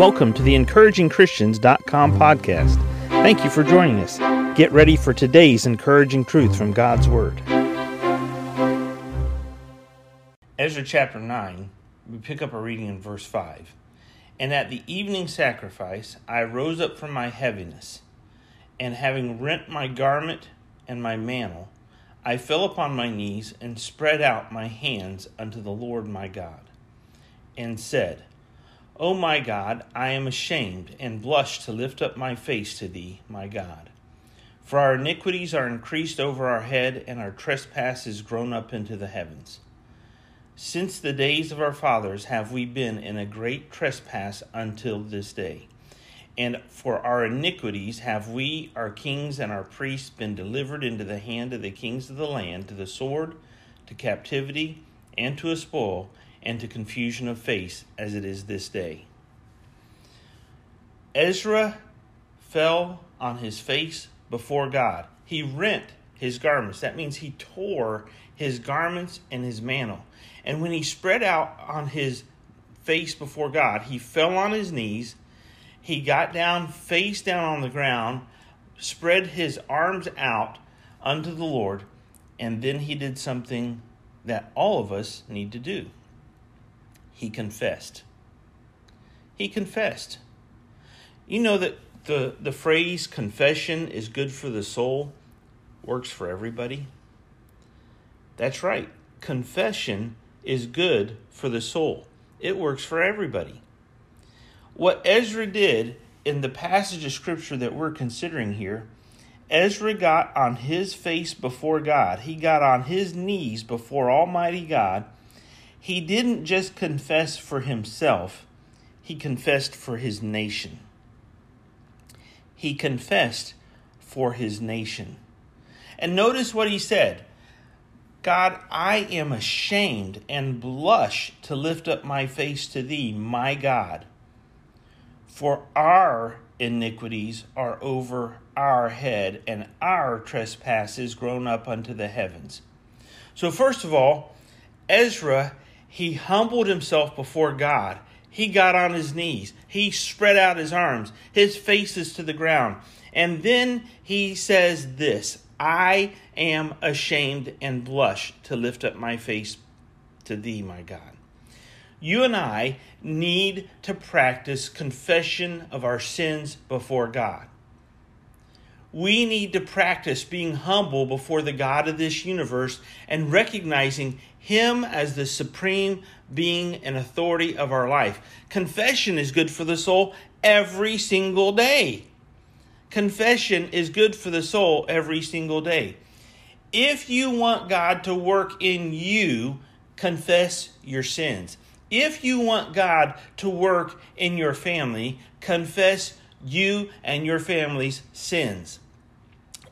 Welcome to the encouragingchristians.com podcast. Thank you for joining us. Get ready for today's encouraging truth from God's Word. Ezra chapter 9, we pick up a reading in verse 5. And at the evening sacrifice I rose up from my heaviness, and having rent my garment and my mantle, I fell upon my knees and spread out my hands unto the Lord my God, and said, O my God, I am ashamed and blush to lift up my face to thee, my God. For our iniquities are increased over our head, and our trespasses grown up into the heavens. Since the days of our fathers have we been in a great trespass until this day. And for our iniquities have we, our kings and our priests, been delivered into the hand of the kings of the land, to the sword, to captivity, and to a spoil and to confusion of face as it is this day. Ezra fell on his face before God. He rent his garments. That means he tore his garments and his mantle. And when he spread out on his face before God, he fell on his knees. He got down, face down on the ground, spread his arms out unto the Lord, and then he did something that all of us need to do he confessed. He confessed. You know that the, the phrase confession is good for the soul works for everybody? That's right. Confession is good for the soul, it works for everybody. What Ezra did in the passage of scripture that we're considering here, Ezra got on his face before God. He got on his knees before Almighty God he didn't just confess for himself, he confessed for his nation. He confessed for his nation. And notice what he said God, I am ashamed and blush to lift up my face to thee, my God. For our iniquities are over our head, and our trespasses grown up unto the heavens. So, first of all, Ezra he humbled himself before God. He got on his knees. He spread out his arms. His face is to the ground. And then he says this I am ashamed and blush to lift up my face to thee, my God. You and I need to practice confession of our sins before God. We need to practice being humble before the God of this universe and recognizing Him as the supreme being and authority of our life. Confession is good for the soul every single day. Confession is good for the soul every single day. If you want God to work in you, confess your sins. If you want God to work in your family, confess you and your family's sins.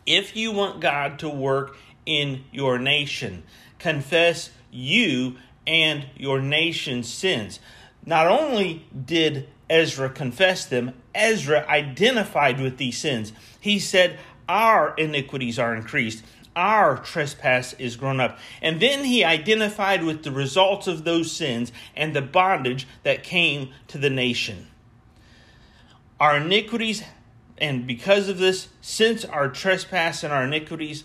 If you want God to work in your nation, confess you and your nation's sins. Not only did Ezra confess them, Ezra identified with these sins. He said, Our iniquities are increased, our trespass is grown up. And then he identified with the results of those sins and the bondage that came to the nation. Our iniquities, and because of this, since our trespass and our iniquities,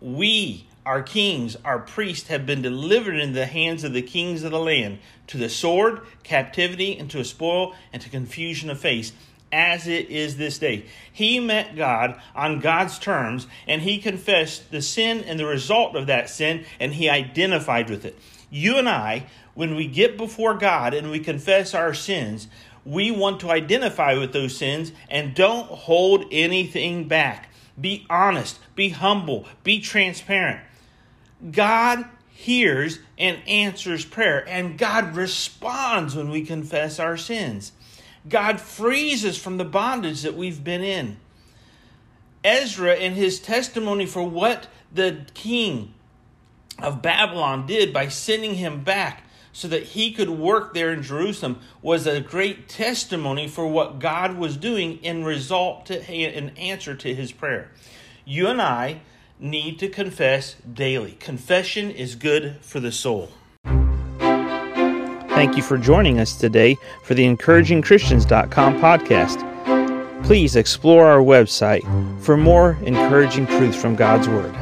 we, our kings, our priests, have been delivered into the hands of the kings of the land, to the sword, captivity, and to a spoil, and to confusion of face, as it is this day. He met God on God's terms, and he confessed the sin and the result of that sin, and he identified with it. You and I, when we get before God and we confess our sins, we want to identify with those sins and don't hold anything back. Be honest, be humble, be transparent. God hears and answers prayer, and God responds when we confess our sins. God frees us from the bondage that we've been in. Ezra, in his testimony for what the king of Babylon did by sending him back, so that he could work there in Jerusalem was a great testimony for what God was doing in result to an answer to his prayer. You and I need to confess daily. Confession is good for the soul. Thank you for joining us today for the encouragingchristians.com podcast. Please explore our website for more encouraging truths from God's Word.